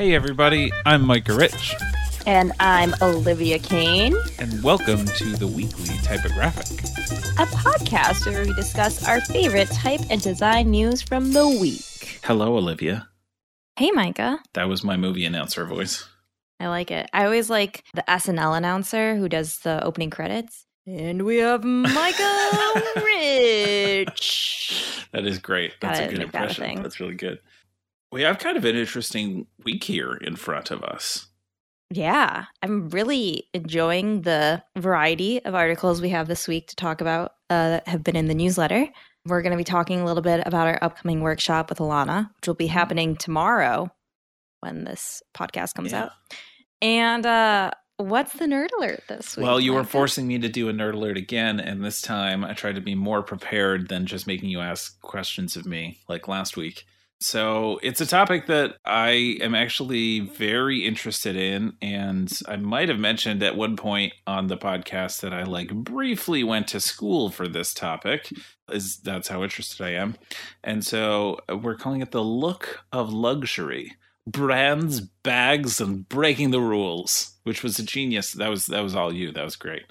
Hey, everybody, I'm Micah Rich, And I'm Olivia Kane, and welcome to the weekly typographic. a podcast where we discuss our favorite type and design news from the week. Hello, Olivia. Hey, Micah. That was my movie announcer voice. I like it. I always like the SNL announcer who does the opening credits. And we have Micah Rich. That is great. That's Gotta a good make that a impression. That's really good. We have kind of an interesting week here in front of us. Yeah, I'm really enjoying the variety of articles we have this week to talk about uh, that have been in the newsletter. We're going to be talking a little bit about our upcoming workshop with Alanna, which will be happening tomorrow when this podcast comes Yeah. out. And uh, what's the nerd alert this week? Well, you were forcing me to do a nerd alert again, and this time I tried to be more prepared than just making you ask questions of me like last week. So it's a topic that I am actually very interested in, and I might have mentioned at one point on the podcast that I like briefly went to school for this topic. Is that's how interested I am, and so we're calling it the look of luxury brands, bags, and breaking the rules, which was a genius. That was that was all you. That was great.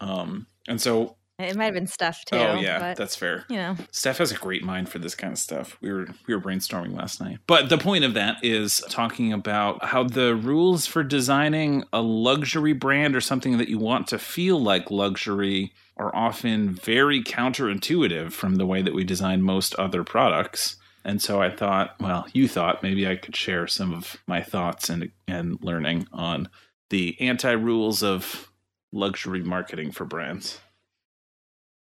Um, and so It might have been stuff oh, too. oh yeah, but, that's fair. you know, Steph has a great mind for this kind of stuff. We were we were brainstorming last night. But the point of that is talking about how the rules for designing a luxury brand or something that you want to feel like luxury are often very counterintuitive from the way that we design most other products. And so I thought, well, you thought maybe I could share some of my thoughts and and learning on the anti-rules of luxury marketing for brands.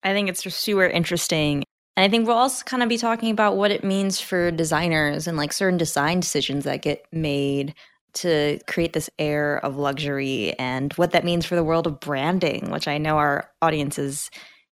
I think it's just super interesting. And I think we'll also kind of be talking about what it means for designers and like certain design decisions that get made to create this air of luxury and what that means for the world of branding, which I know our audience is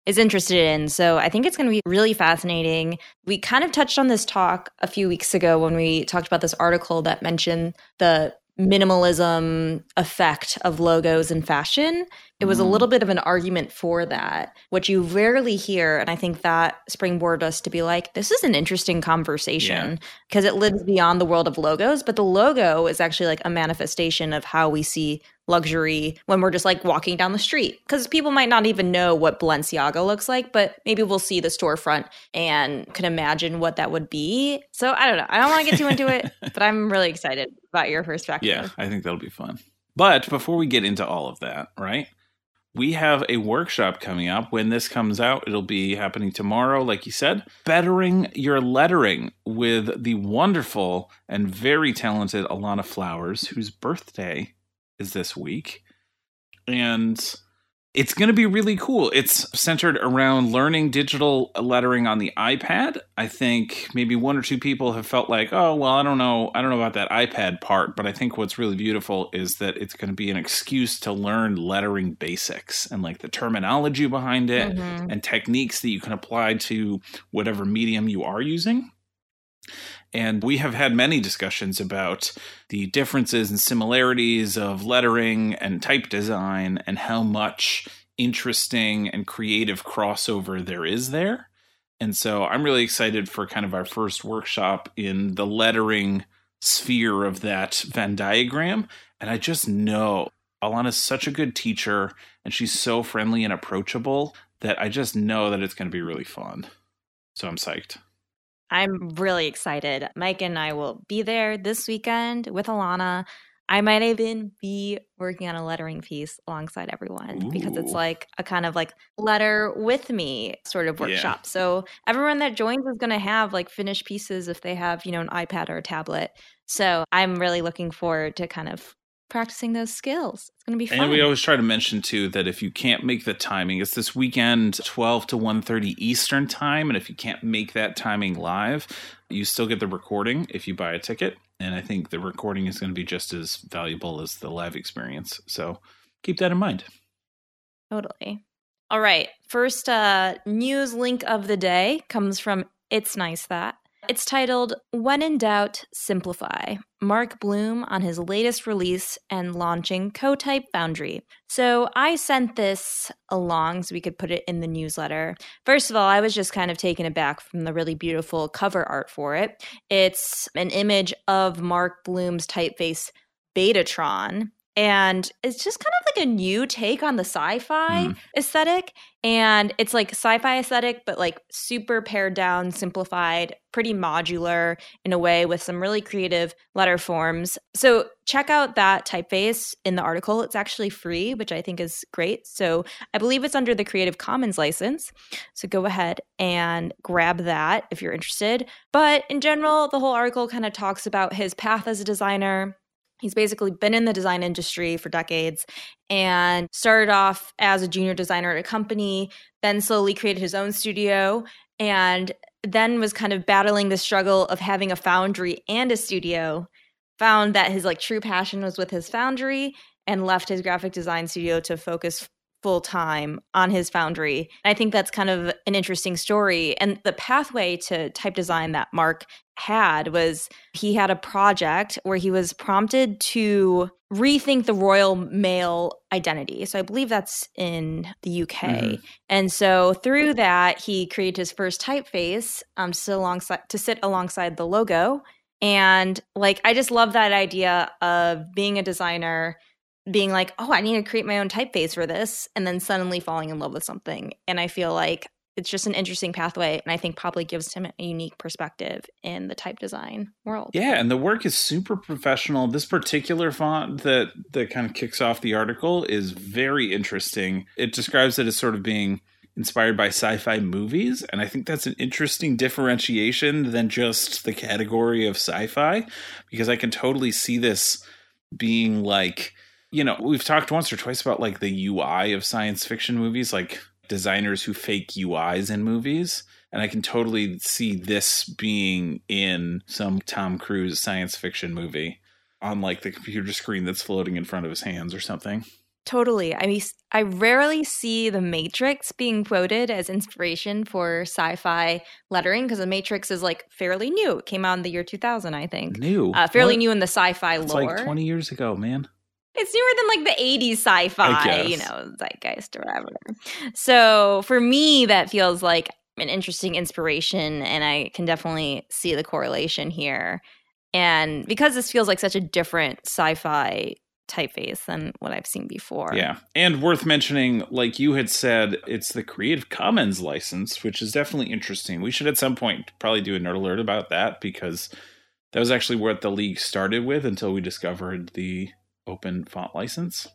is interested in. So I think it's going to be really fascinating. We kind of touched on this talk a few weeks ago when we talked about this article that mentioned the minimalism effect of logos in fashion. It was a Mm. little bit of an argument for that, which you rarely hear. And I think that springboarded us to be like, this is an interesting conversation because it lives beyond the world of logos. But the logo is actually like a manifestation of how we see luxury when we're just like walking down the street. Because people might not even know what Balenciaga looks like, but maybe we'll see the storefront and can imagine what that would be. So I don't know. I don't want to get too into it, but I'm really excited about your perspective. Yeah, I think that'll be fun. But before we get into all of that, right? We have a workshop coming up. When this comes out, it'll be happening tomorrow, like you said. Bettering your lettering with the wonderful and very talented Alanna Flowers, whose birthday is this week. And it's going to be really cool. It's centered around learning digital lettering on the iPad. I think maybe one or two people have felt like, "Oh, well, I don't know, I don't know about that iPad part." But I think what's really beautiful is that it's going to be an excuse to learn lettering basics and like the terminology behind it Mhm. and techniques that you can apply to whatever medium you are using. And we have had many discussions about the differences and similarities of lettering and type design and how much interesting and creative crossover there is there. And so I'm really excited for kind of our first workshop in the lettering sphere of that Venn diagram. And I just know Alanna's such a good teacher and she's so friendly and approachable that I just know that it's going to be really fun. So I'm psyched. I'm really excited. Mike and I will be there this weekend with Alanna. I might even be working on a lettering piece alongside everyone because it's like a kind of like letter with me sort of Yeah. workshop. So everyone that joins is going to have like finished pieces if they have, you know, an iPad or a tablet. So I'm really looking forward to kind of practicing those skills. It's going to be fun. And we always try to mention too that if you can't make the timing, it's this weekend 12 to 1:30 Eastern time and if you can't make that timing live, you still get the recording if you buy a ticket, and I think the recording is going to be just as valuable as the live experience. So keep that in mind. Totally. All right. First uh, news link of the day comes from It's Nice That. It's titled When in Doubt, Simplify. Mark Bloom on his latest release and launching CoType Foundry. So I sent this along so we could put it in the newsletter. First of all, I was just kind of taken aback from the really beautiful cover art for it. It's an image of Mark Bloom's typeface Betatron and it's just kind of like a new take on the sci-fi mm. aesthetic and it's like sci-fi aesthetic but like super pared down simplified pretty modular in a way with some really creative letter forms. So check out that typeface in the article. It's actually free which i think is great. So i believe it's under the creative commons license. So go ahead and grab that if you're interested. But in general the whole article kind of talks about his path as a designer He's basically been in the design industry for decades and started off as a junior designer at a company, then slowly created his own studio, and then was kind of battling the struggle of having a foundry and a studio. Found that his like true passion was with his foundry and left his graphic design studio to focus full time on his foundry. I think that's kind of an interesting story. And the pathway to type design that Mark had was he had a project where he was prompted to rethink the Royal Mail identity. So I believe that's in the UK. Mm-hmm. And so through that, he created his first typeface um, to sit alongside to sit alongside the logo. And like I just love that idea of being a designer being like, oh, I need to create my own typeface for this, and then suddenly falling in love with something. And I feel like it's just an interesting pathway, and I think probably gives him a unique perspective in the type design world. Yeah, and the work is super professional. This particular font that that kind of kicks off the article is very interesting. It describes it as sort of being inspired by sci-fi movies and i think that's an interesting differentiation than just the category of sci-fi because i can totally see this being like you know, we've talked once or twice about like the UI of science fiction movies, like designers who fake UIs in movies. And I can totally see this being in some Tom Cruise science fiction movie on like the computer screen that's floating in front of his hands or something. Totally. I mean, I rarely see The Matrix being quoted as inspiration for sci-fi lettering because The Matrix is like fairly new. It came out in the year 2000, I think. New, uh, fairly what? new in the sci-fi it's. Like 20 years ago, man. It's newer than like the 80s sci-fi, you know, zeitgeist or whatever. So for me, that feels like an interesting inspiration, and I can definitely see the correlation here. And because this feels like such a different sci-fi typeface than what I've seen before. Yeah. And worth mentioning, like you had said, it's the Creative Commons license, which is definitely interesting. We should at some point probably do a nerd alert about that because that was actually what the league started with until we discovered the open font license.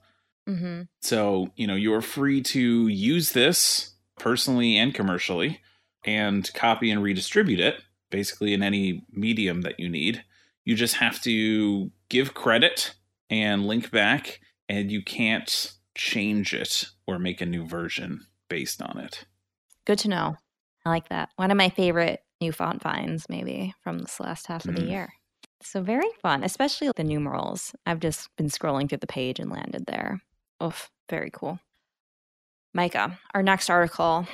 Mm-hmm. So, you know, you are free to use this personally and commercially and copy and redistribute it basically in any medium that you need. You just have to give credit and link back, and you can't change it or make a new version based on it. Good to know. I like that. One of my favorite new font finds, maybe from this last half of mm. the year. So very fun, especially the numerals. I've just been scrolling through the page and landed there. Oof, very cool. Micah, our next article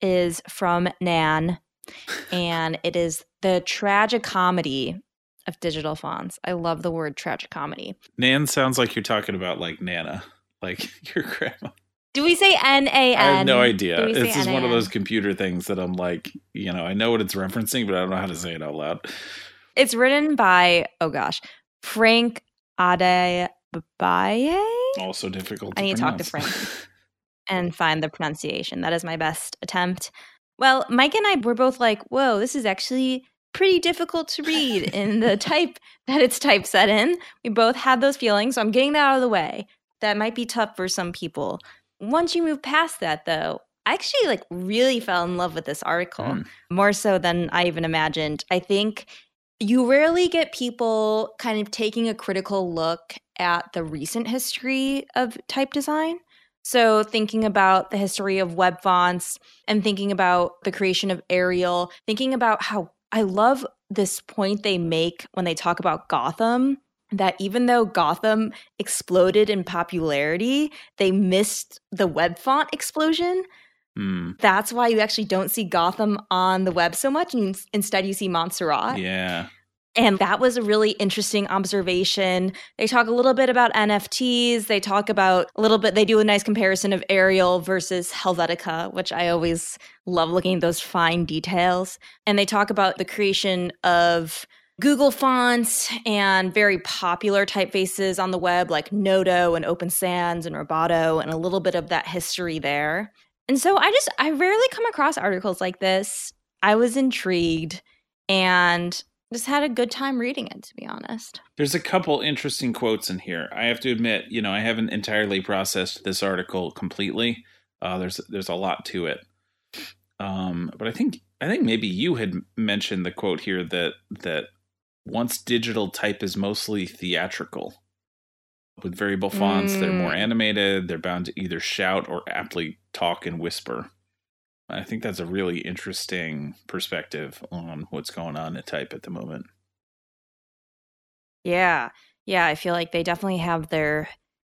is from Nan, and it is the tragicomedy of digital fonts. I love the word tragicomedy. Nan sounds like you're talking about like Nana, like your grandma. Do we say N A N? I have no idea. This is one of those computer things that I'm like, you know, I know what it's referencing, but I don't know how to say it out loud. It's written by oh gosh, Frank Adebiaye. Also difficult. I need to talk to Frank and find the pronunciation. That is my best attempt. Well, Mike and I were both like, "Whoa, this is actually pretty difficult to read in the type that it's typeset in." We both had those feelings, so I'm getting that out of the way. That might be tough for some people. Once you move past that, though, I actually like really fell in love with this article mm. more so than I even imagined. I think you rarely get people kind of taking a critical look at the recent history of type design. So, thinking about the history of web fonts and thinking about the creation of Arial, thinking about how I love this point they make when they talk about Gotham that even though Gotham exploded in popularity, they missed the web font explosion. Hmm. That's why you actually don't see Gotham on the web so much, and instead you see Montserrat. Yeah. And that was a really interesting observation. They talk a little bit about NFTs. They talk about a little bit, they do a nice comparison of Arial versus Helvetica, which I always love looking at those fine details. And they talk about the creation of Google fonts and very popular typefaces on the web like Noto and Open Sans and Roboto and a little bit of that history there. And so I just, I rarely come across articles like this. I was intrigued and just had a good time reading it, to be honest. There's a couple interesting quotes in here. I have to admit, you know, I haven't entirely processed this article completely. Uh, there's there's a lot to it, um, but I think I think maybe you had mentioned the quote here that that once digital type is mostly theatrical. With variable fonts, mm. they're more animated. They're bound to either shout or aptly talk and whisper. I think that's a really interesting perspective on what's going on in type at the moment. Yeah. Yeah. I feel like they definitely have their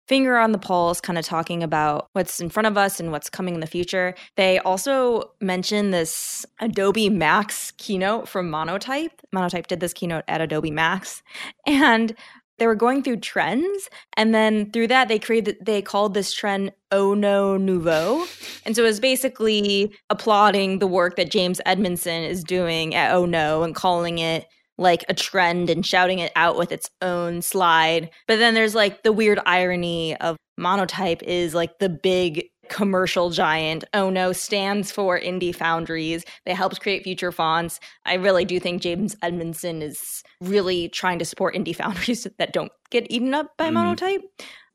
finger on the pulse, kind of talking about what's in front of us and what's coming in the future. They also mentioned this Adobe Max keynote from Monotype. Monotype did this keynote at Adobe Max. And they were going through trends and then through that they created they called this trend oh no nouveau. And so it was basically applauding the work that james edmondson is doing at oh no and calling it like a trend and shouting it out with its own slide. But then there's like the weird irony of monotype is like the big commercial giant. Oh no stands for Indie Foundries. They helped create future fonts. I really do think James Edmondson is really trying to support indie foundries that don't get eaten up by mm. monotype.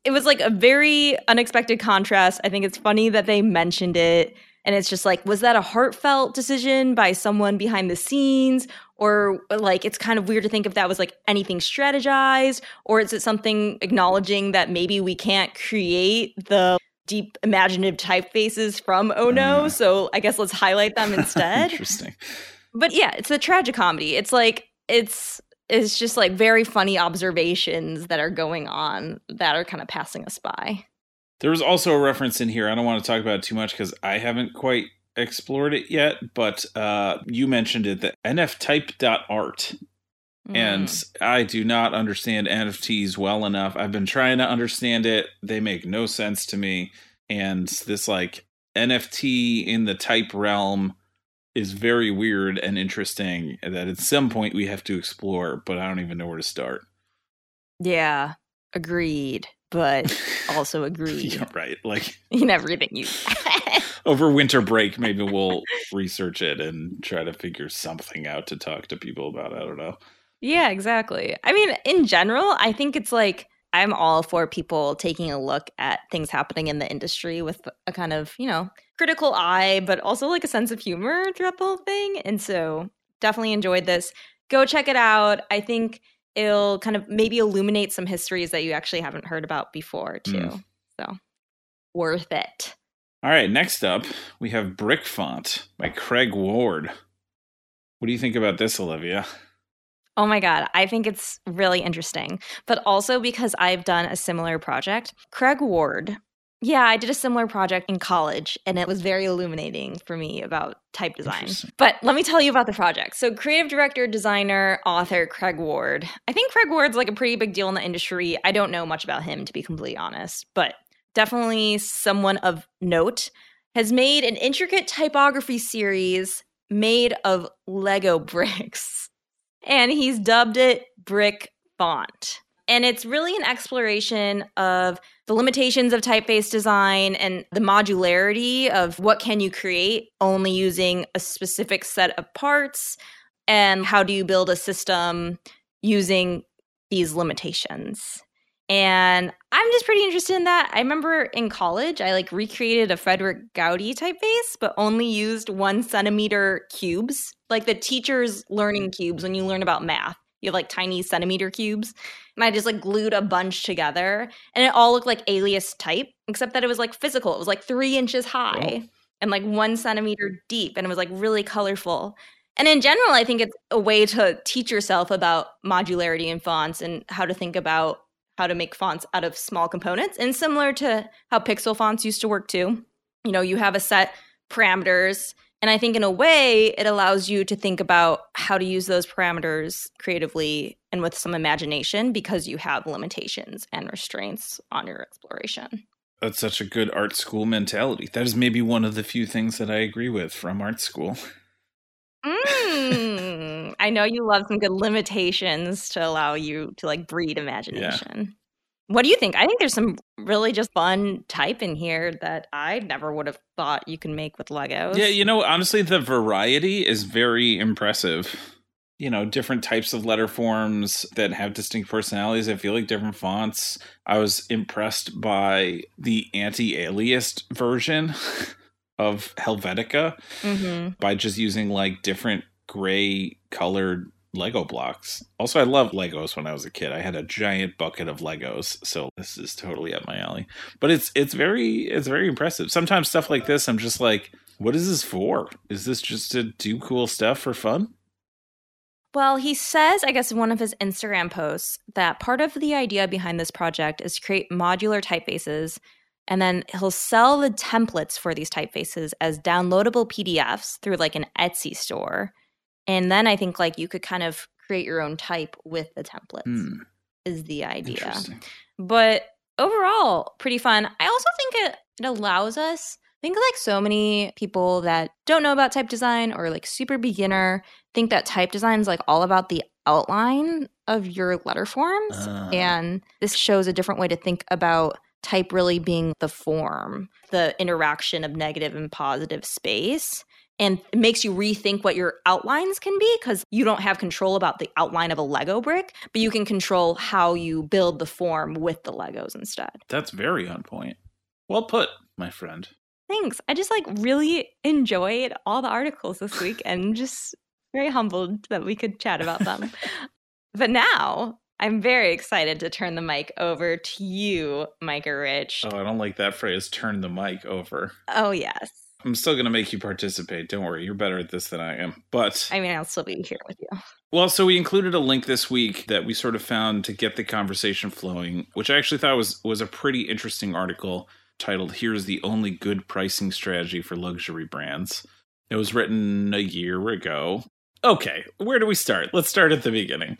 It was like a very unexpected contrast. I think it's funny that they mentioned it. And it's just like, was that a heartfelt decision by someone behind the scenes? Or like, it's kind of weird to think if that was like anything strategized, or is it something acknowledging that maybe we can't create the deep imaginative typefaces from Oh No. Uh, so I guess let's highlight them instead. Interesting. But yeah, it's a tragic comedy. It's like it's it's just like very funny observations that are going on that are kind of passing us by. There was also a reference in here. I don't want to talk about it too much because I haven't quite explored it yet, but uh, you mentioned it, the nftype.art and mm. I do not understand NFTs well enough. I've been trying to understand it. They make no sense to me. And this like NFT in the type realm is very weird and interesting that at some point we have to explore, but I don't even know where to start. Yeah, agreed. But also agreed. yeah, right. Like in everything you over winter break, maybe we'll research it and try to figure something out to talk to people about. I don't know. Yeah, exactly. I mean, in general, I think it's like I'm all for people taking a look at things happening in the industry with a kind of, you know, critical eye, but also like a sense of humor throughout the whole thing. And so definitely enjoyed this. Go check it out. I think it'll kind of maybe illuminate some histories that you actually haven't heard about before, too. Mm. So worth it. All right, next up, we have Brick Font by Craig Ward. What do you think about this, Olivia? Oh my God. I think it's really interesting. But also because I've done a similar project. Craig Ward. Yeah, I did a similar project in college and it was very illuminating for me about type design. But let me tell you about the project. So, creative director, designer, author Craig Ward. I think Craig Ward's like a pretty big deal in the industry. I don't know much about him, to be completely honest, but definitely someone of note. Has made an intricate typography series made of Lego bricks and he's dubbed it Brick Font. And it's really an exploration of the limitations of typeface design and the modularity of what can you create only using a specific set of parts and how do you build a system using these limitations. And I'm just pretty interested in that. I remember in college, I like recreated a Frederick Goudy typeface, but only used one centimeter cubes, like the teacher's learning cubes when you learn about math. You have like tiny centimeter cubes. And I just like glued a bunch together and it all looked like alias type, except that it was like physical. It was like three inches high and like one centimeter deep. And it was like really colorful. And in general, I think it's a way to teach yourself about modularity in fonts and how to think about how to make fonts out of small components and similar to how pixel fonts used to work too. You know, you have a set parameters. And I think in a way, it allows you to think about how to use those parameters creatively and with some imagination because you have limitations and restraints on your exploration. That's such a good art school mentality. That is maybe one of the few things that I agree with from art school. Mm, I know you love some good limitations to allow you to like breed imagination. Yeah. What do you think? I think there's some really just fun type in here that I never would have thought you can make with Legos. Yeah, you know, honestly, the variety is very impressive. You know, different types of letter forms that have distinct personalities. I feel like different fonts. I was impressed by the anti aliased version of Helvetica mm-hmm. by just using like different gray colored Lego blocks. Also, I loved Legos when I was a kid. I had a giant bucket of Legos, so this is totally up my alley. But it's it's very it's very impressive. Sometimes stuff like this, I'm just like, what is this for? Is this just to do cool stuff for fun? Well, he says, I guess, in one of his Instagram posts that part of the idea behind this project is to create modular typefaces. And then he'll sell the templates for these typefaces as downloadable PDFs through like an Etsy store. And then I think like you could kind of create your own type with the templates hmm. is the idea. But overall, pretty fun. I also think it, it allows us I think like so many people that don't know about type design or like super beginner think that type design is like all about the outline of your letter forms. Uh. And this shows a different way to think about type really being the form, the interaction of negative and positive space and it makes you rethink what your outlines can be because you don't have control about the outline of a Lego brick, but you can control how you build the form with the Legos instead. That's very on point. Well put, my friend. Thanks. I just like really enjoyed all the articles this week and just very humbled that we could chat about them. but now I'm very excited to turn the mic over to you, Micah Rich. Oh, I don't like that phrase, turn the mic over. Oh, yes. I'm still going to make you participate. Don't worry. You're better at this than I am. But I mean, I'll still be here with you. Well, so we included a link this week that we sort of found to get the conversation flowing, which I actually thought was was a pretty interesting article titled "Here's the only good pricing strategy for luxury brands." It was written a year ago. Okay, where do we start? Let's start at the beginning.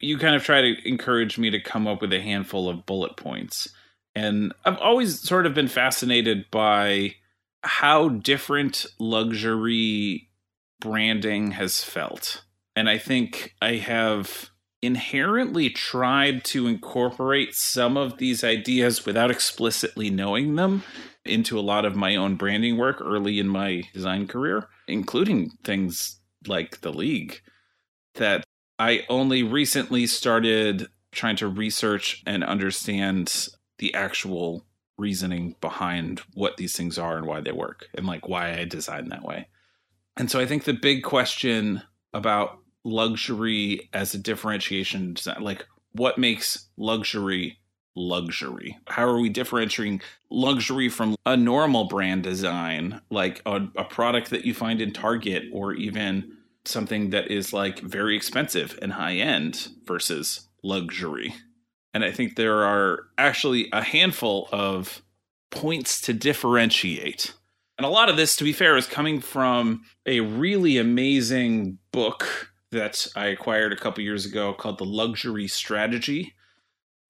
You kind of try to encourage me to come up with a handful of bullet points. And I've always sort of been fascinated by how different luxury branding has felt. And I think I have inherently tried to incorporate some of these ideas without explicitly knowing them into a lot of my own branding work early in my design career, including things like the league that I only recently started trying to research and understand the actual reasoning behind what these things are and why they work and like why I design that way. And so I think the big question about luxury as a differentiation design, like what makes luxury luxury? How are we differentiating luxury from a normal brand design, like a, a, product that you find in Target or even something that is like very expensive and high end versus luxury? And I think there are actually a handful of points to differentiate. And a lot of this, to be fair, is coming from a really amazing book that I acquired a couple years ago called The Luxury Strategy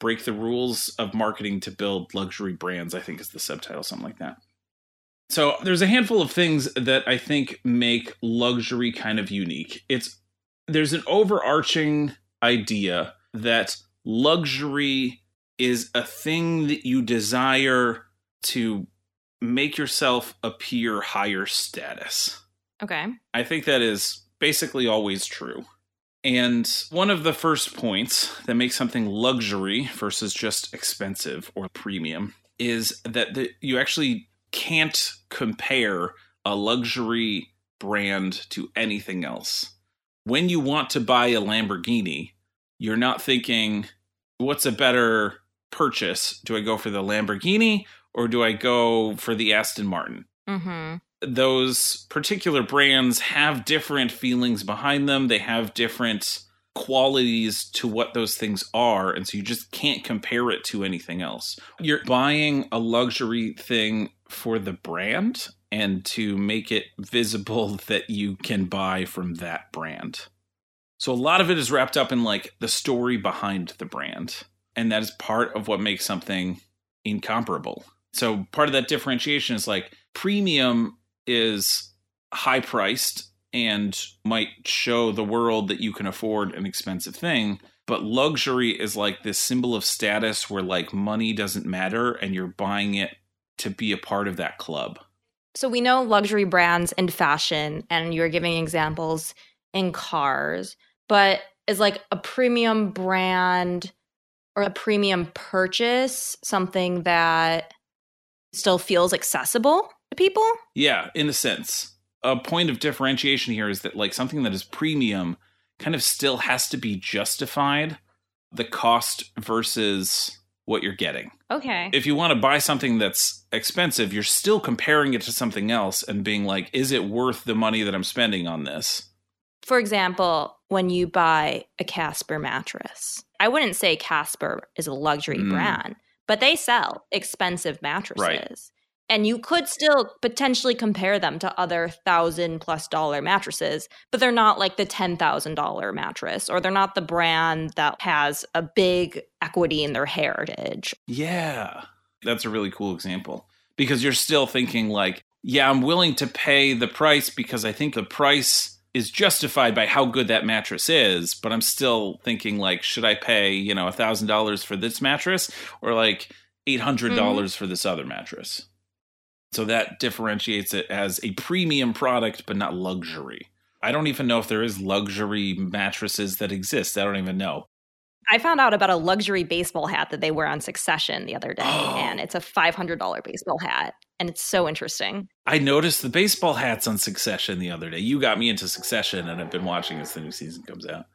Break the Rules of Marketing to Build Luxury Brands, I think is the subtitle, something like that. So there's a handful of things that I think make luxury kind of unique. It's there's an overarching idea that luxury is a thing that you desire to make yourself appear higher status. Okay. I think that is basically always true. And one of the first points that makes something luxury versus just expensive or premium is that the, you actually can't compare a luxury brand to anything else. When you want to buy a Lamborghini, you're not thinking, what's a better purchase? Do I go for the Lamborghini or do I go for the Aston Martin? Mm-hmm. Those particular brands have different feelings behind them. They have different qualities to what those things are. And so you just can't compare it to anything else. You're buying a luxury thing for the brand and to make it visible that you can buy from that brand. So a lot of it is wrapped up in like the story behind the brand. And that is part of what makes something incomparable. So part of that differentiation is like premium is high priced and might show the world that you can afford an expensive thing. But luxury is like this symbol of status where like money doesn't matter and you're buying it to be a part of that club. So we know luxury brands in fashion, and you're giving examples in cars, but is like a premium brand or a premium purchase something that still feels accessible to people? Yeah, in a sense. A point of differentiation here is that like something that is premium kind of still has to be justified the cost versus what you're getting. Okay. If you want to buy something that's expensive, you're still comparing it to something else and being like, is it worth the money that I'm spending on this? For example, when you buy a Casper mattress, I wouldn't say Casper is a luxury Mm. brand, but they sell expensive mattresses. Right. And you could still potentially compare them to other thousand plus dollar mattresses, but they're not like the $10,000 mattress, or they're not the brand that has a big equity in their heritage. Yeah. That's a really cool example because you're still thinking like, yeah, I'm willing to pay the price because I think the price is justified by how good that mattress is, but I'm still thinking like, should I pay, you know, a thousand dollars for this mattress or like eight hundred dollars mm-hmm. for this other mattress? So that differentiates it as a premium product, but not luxury. I don't even know if there is luxury mattresses that exist. I don't even know. I found out about a luxury baseball hat that they wear on Succession the other day, Oh. and it's a $500 baseball hat. And it's so interesting. I noticed the baseball hats on Succession the other day. You got me into Succession, and I've been watching as the new season comes out.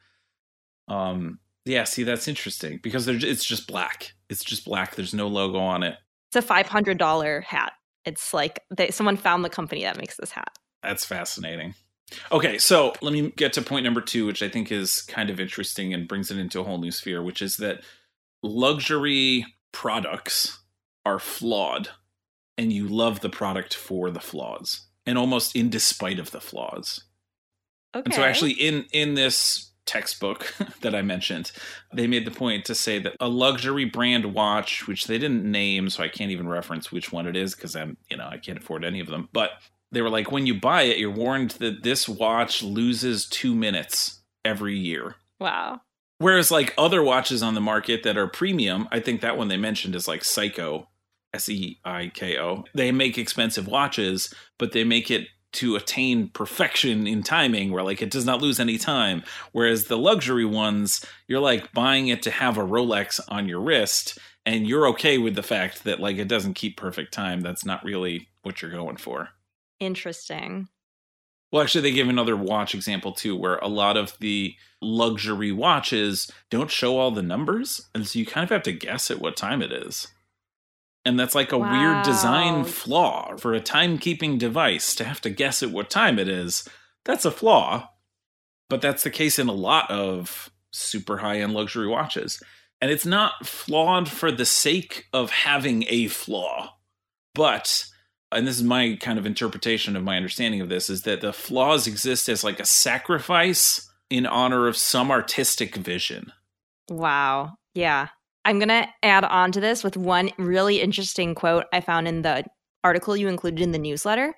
Um, yeah, see, that's interesting because it's just black. It's just black. There's no logo on it. It's a $500 hat. It's like they, someone found the company that makes this hat. That's fascinating. Okay, so let me get to point number two, which I think is kind of interesting and brings it into a whole new sphere, which is that luxury products are flawed, and you love the product for the flaws, and almost in despite of the flaws. Okay. And so actually in in this textbook that I mentioned, they made the point to say that a luxury brand watch, which they didn't name, so I can't even reference which one it is because I'm, you know, I can't afford any of them. But they were like, when you buy it, you're warned that this watch loses two minutes every year. wow. Whereas like other watches on the market that are premium, I think that one they mentioned is like Seiko, S E I K O. They make expensive watches, but they make it to attain perfection in timing where like it does not lose any time. Whereas the luxury ones, you're like buying it to have a Rolex on your wrist and you're okay with the fact that like it doesn't keep perfect time. That's not really what you're going for. Interesting. Well, actually, they give another watch example too, where a lot of the luxury watches don't show all the numbers, and so you kind of have to guess at what time it is. And that's like a weird design flaw for a timekeeping device to have to guess at what time it is. That's a flaw, but that's the case in a lot of super high end luxury watches. And it's not flawed for the sake of having a flaw, but and this is my kind of interpretation of my understanding of this is that the flaws exist as like a sacrifice in honor of some artistic vision. Wow. Yeah. I'm going to add on to this with one really interesting quote I found in the article you included in the newsletter.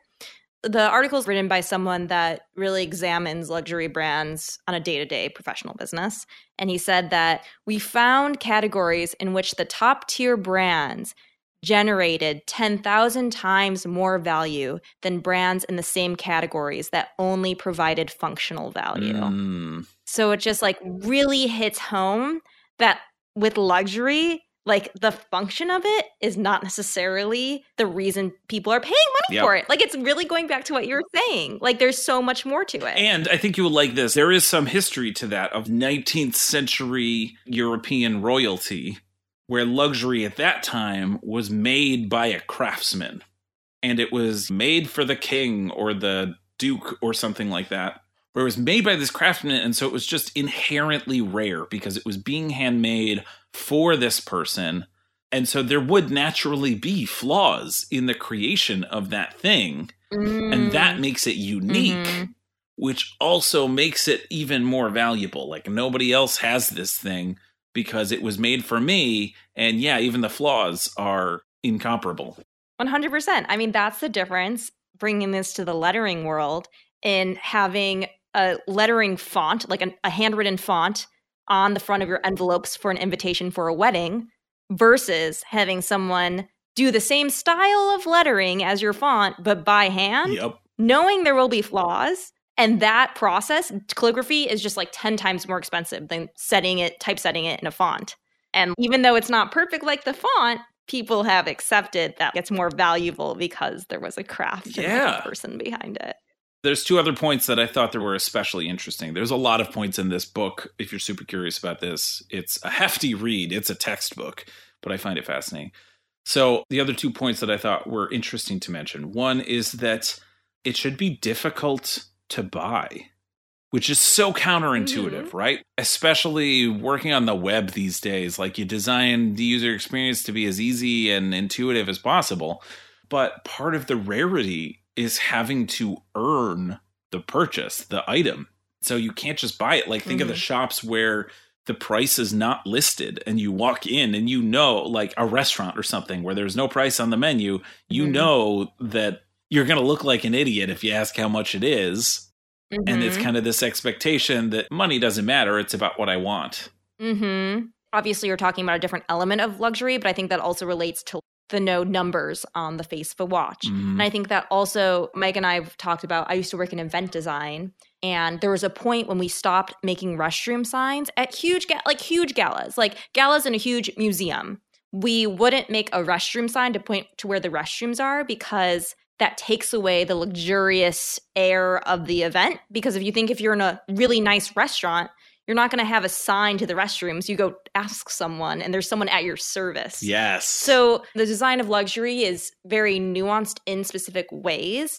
The article is written by someone that really examines luxury brands on a day to day professional business. And he said that we found categories in which the top tier brands generated 10,000 times more value than brands in the same categories that only provided functional value. Mm. So it just like really hits home that with luxury, like the function of it is not necessarily the reason people are paying money Yep. for it. Like it's really going back to what you were saying. Like there's so much more to it. And I think you will like this. There is some history to that of 19th century European royalty, where luxury at that time was made by a craftsman. And it was made for the king or the duke or something like that. Where it was made by this craftsman, and so it was just inherently rare because it was being handmade for this person. And so there would naturally be flaws in the creation of that thing Mm. And that makes it unique, Mhm. which also makes it even more valuable. Like nobody else has this thing because it was made for me. And yeah, even the flaws are incomparable. 100%. I mean, that's the difference bringing this to the lettering world in having a lettering font, like an, a handwritten font on the front of your envelopes for an invitation for a wedding versus having someone do the same style of lettering as your font, but by hand, Yep. knowing there will be flaws. And that process, calligraphy, is just like 10 times more expensive than setting it, typesetting it in a font. And even though it's not perfect like the font, people have accepted that it's more valuable because there was a craft and like Yeah. a person behind it. There's two other points that I thought that were especially interesting. There's a lot of points in this book. If you're super curious about this, it's a hefty read. It's a textbook, but I find it fascinating. So, the other two points that I thought were interesting to mention one is that it should be difficult to buy, which is so counterintuitive, mm-hmm. right? Especially working on the web these days. Like, you design the user experience to be as easy and intuitive as possible. But part of the rarity is having to earn the purchase, the item. So you can't just buy it. Like think of the Mhm. shops where the price is not listed and you walk in and you know like a restaurant or something where there's no price on the menu, you Mhm. know that you're going to look like an idiot if you ask how much it is. And it's Mhm. kind of this expectation that money doesn't matter, it's about what I want. Mm-hmm. Obviously, you're talking about a different element of luxury, but I think that also relates to the no numbers on the face of a watch. Mhm. And I think that also Mike and I have talked about. I used to work in event design, and there was a point when we stopped making restroom signs at huge, ga- like huge galas, like galas in a huge museum. We wouldn't make a restroom sign to point to where the restrooms are because that takes away the luxurious air of the event. Because if you think if you're in a really nice restaurant, you're not going to have a sign to the restrooms. You go ask someone, and there's someone at your service. Yes. So the design of luxury is very nuanced in specific ways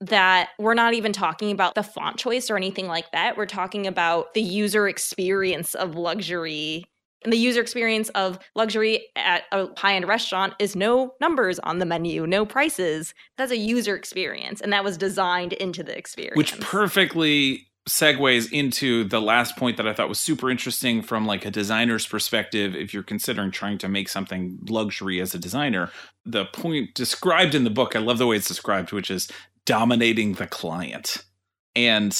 that we're not even talking about the font choice or anything like that. We're talking about the user experience of luxury. And the user experience of luxury at a high end restaurant is no numbers on the menu, no prices. That's a user experience. And that was designed into the experience. which perfectly segues into the last point that I thought was super interesting from like a designer's perspective if you're considering trying to make something luxury as a designer the point described in the book I love the way it's described which is dominating the client. And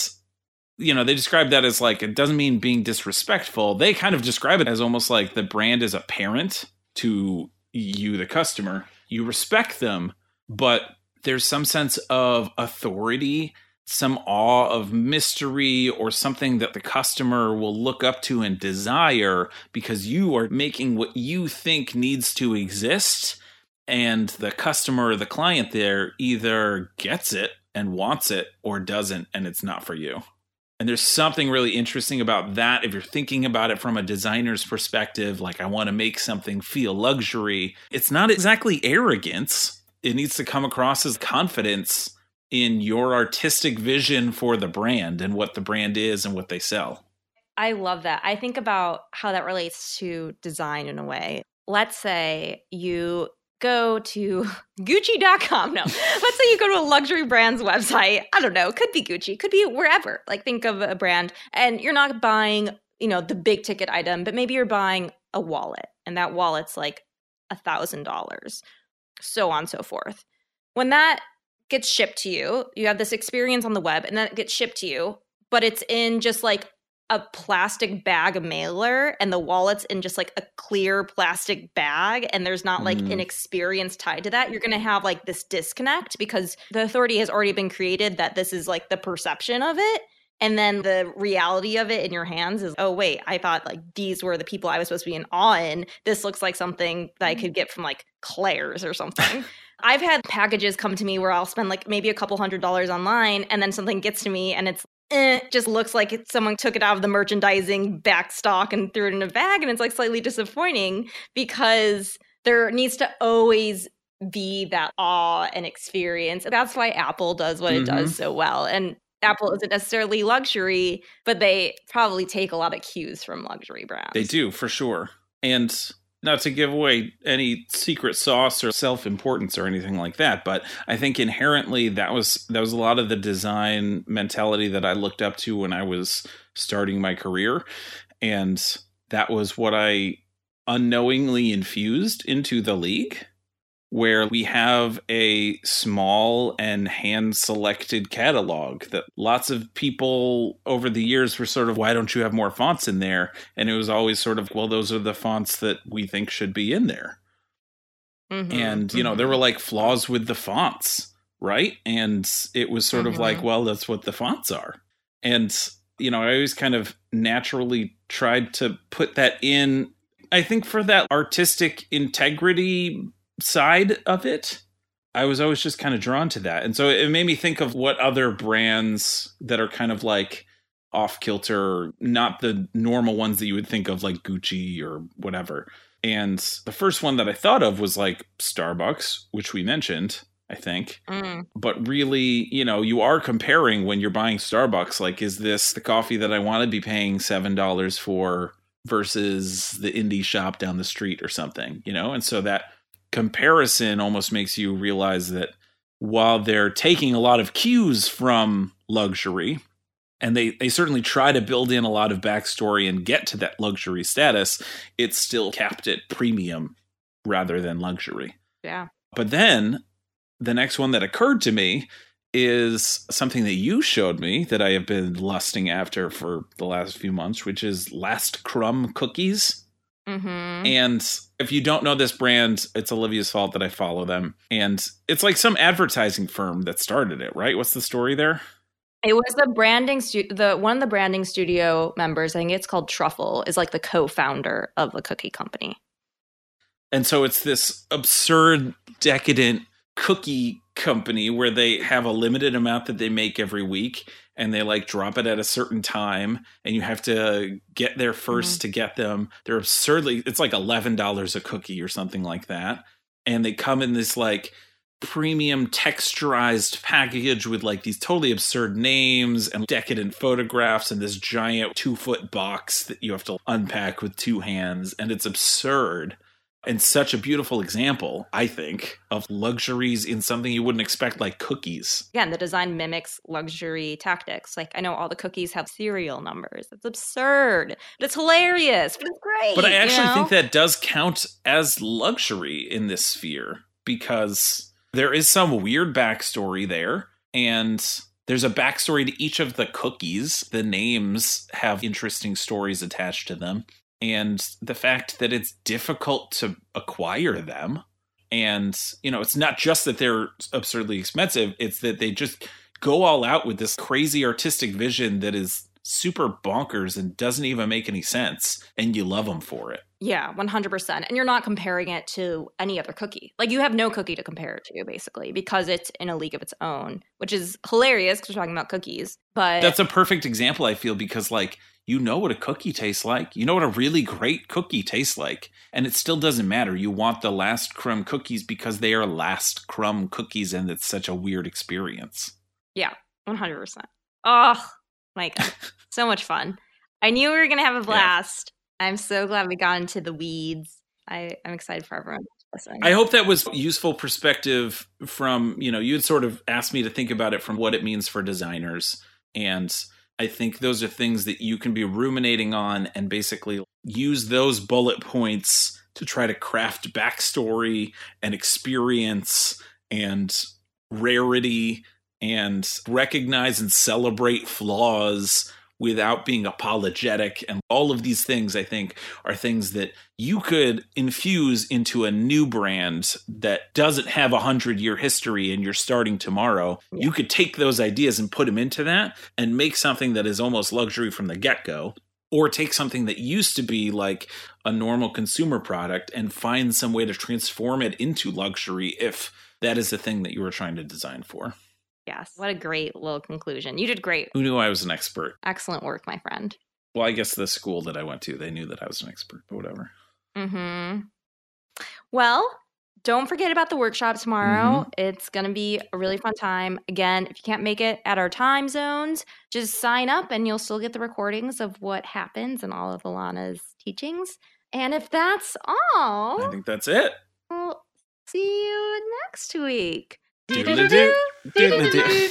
you know they describe that as like it doesn't mean being disrespectful. They kind of describe it as almost like the brand is a parent to you the customer. You respect them but there's some sense of authority some awe of mystery or something that the customer will look up to and desire because you are making what you think needs to exist and the customer or the client there either gets it and wants it or doesn't and it's not for you. And there's something really interesting about that. If you're thinking about it from a designer's perspective like i want to make something feel luxury it's not exactly arrogance. It needs to come across as confidence in your artistic vision for the brand and what the brand is and what they sell. I love that. I think about how that relates to design in a way. Let's say you go to Gucci.com. No, let's say you go to a luxury brand's website. I don't know. Could be Gucci, could be wherever. Like think of a brand and you're not buying, you know, the big ticket item, but maybe you're buying a wallet and that wallet's like a thousand dollars, so on and so forth. When that gets shipped to you, you have this experience on the web and then it gets shipped to you, but it's in just like a plastic bag mailer and the wallet's in just like a clear plastic bag and there's not like Mhm. an experience tied to that. You're going to have like this disconnect because the authority has already been created that this is like the perception of it and then the reality of it in your hands is oh wait i thought like these were the people i was supposed to be in awe in. This looks like something that i could get from like claire's or something i've had packages come to me where i'll spend like maybe a couple hundred dollars online and then something gets to me and it's eh, just looks like it, someone took it out of the merchandising back stock and threw it in a bag and it's like slightly disappointing because there needs to always be that awe and experience that's why apple does what it does so well and apple isn't necessarily luxury but they probably take a lot of cues from luxury brands They do, for sure. And not to give away any secret sauce or self-importance or anything like that but i think inherently that was that was a lot of the design mentality that i looked up to when i was starting my career. And that was what i unknowingly infused into the league where we have a small and hand selected catalog that lots of people over the years were sort of, why don't you have more fonts in there? And it was always sort of, well, those are the fonts that we think should be in there. Mm-hmm, and, you mm-hmm. know, there were like flaws with the fonts, right? And it was sort mm-hmm. of like, mm-hmm. well, that's what the fonts are. And, you know, I always kind of naturally tried to put that in. I think for that artistic integrity side of it, I was always just kind of drawn to that. And so it made me think of what other brands that are kind of like off kilter, not the normal ones that you would think of, like Gucci or whatever. And the first one that I thought of was like Starbucks, which we mentioned, I think. Mm. But really, you know, you are comparing when you're buying Starbucks, like, is this the coffee that I want to be paying $7 for versus the indie shop down the street or something, you know? And so that comparison almost makes you realize that while they're taking a lot of cues from luxury, and they, they certainly try to build in a lot of backstory and get to that luxury status, it's still capped at premium rather than luxury. Yeah. But then the next one that occurred to me is something that you showed me that I have been lusting after for the last few months, which is Last Crumb Cookies. Mm-hmm. And if you don't know this brand, it's Olivia's fault that I follow them. And it's like some advertising firm that started it, right? What's the story there? It was the branding stu- the one of the branding studio members, I think it's called Truffle, is like the co-founder of the cookie company. And so it's this absurd decadent cookie company where they have a limited amount that they make every week and they like drop it at a certain time and you have to get there 1st mm-hmm. to get them. They're absurdly it's like $11 a cookie or something like that. And they come in this like premium texturized package with like these totally absurd names and decadent photographs and this giant two foot box that you have to unpack with two hands and it's absurd and such a beautiful example, I think, of luxuries in something you wouldn't expect, like cookies. Again, the design mimics luxury tactics. Like, I know all the cookies have serial numbers. It's absurd, but it's hilarious, but it's great. But I actually you know? think that does count as luxury in this sphere because there is some weird backstory there. And there's a backstory to each of the cookies. The names have interesting stories attached to them and the fact that it's difficult to acquire them. And you know it's not just that they're absurdly expensive it's that they just go all out with this crazy artistic vision that is super bonkers and doesn't even make any sense and you love them for it yeah 100% and you're not comparing it to any other cookie like you have no cookie to compare it to basically because it's in a league of its own which is hilarious because we're talking about cookies but that's a perfect example i feel because like you know what a cookie tastes like. You know what a really great cookie tastes like. And it still doesn't matter. You want the last crumb cookies because they are last crumb cookies and it's such a weird experience. Yeah, 100%. Oh, my God. so much fun. I knew we were going to have a blast. I'm so glad we got into the weeds. I, I'm excited for everyone. I hope that was useful perspective from, you know, you had sort of asked me to think about it from what it means for designers. And I think those are things that you can be ruminating on and basically use those bullet points to try to craft backstory and experience and rarity and recognize and celebrate flaws without being apologetic. And all of these things, I think, are things that you could infuse into a new brand that doesn't have a hundred year history and you're starting tomorrow. Yeah. You could take those ideas and put them into that and make something that is almost luxury from the get go. Or take something that used to be like a normal consumer product and find some way to transform it into luxury if that is the thing that you were trying to design for. Yes. What a great little conclusion. You did great. Who knew I was an expert? Excellent work, my friend. Well, I guess the school that I went to, they knew that I was an expert, but whatever. Mm-hmm. Well, don't forget about the workshop tomorrow. Mm-hmm. It's going to be a really fun time. Again, if you can't make it at our time zones, just sign up and you'll still get the recordings of what happens and all of Alanna's teachings. And if that's all, I think that's it. We'll see you next week. Doodle-doo. Doodle-doo.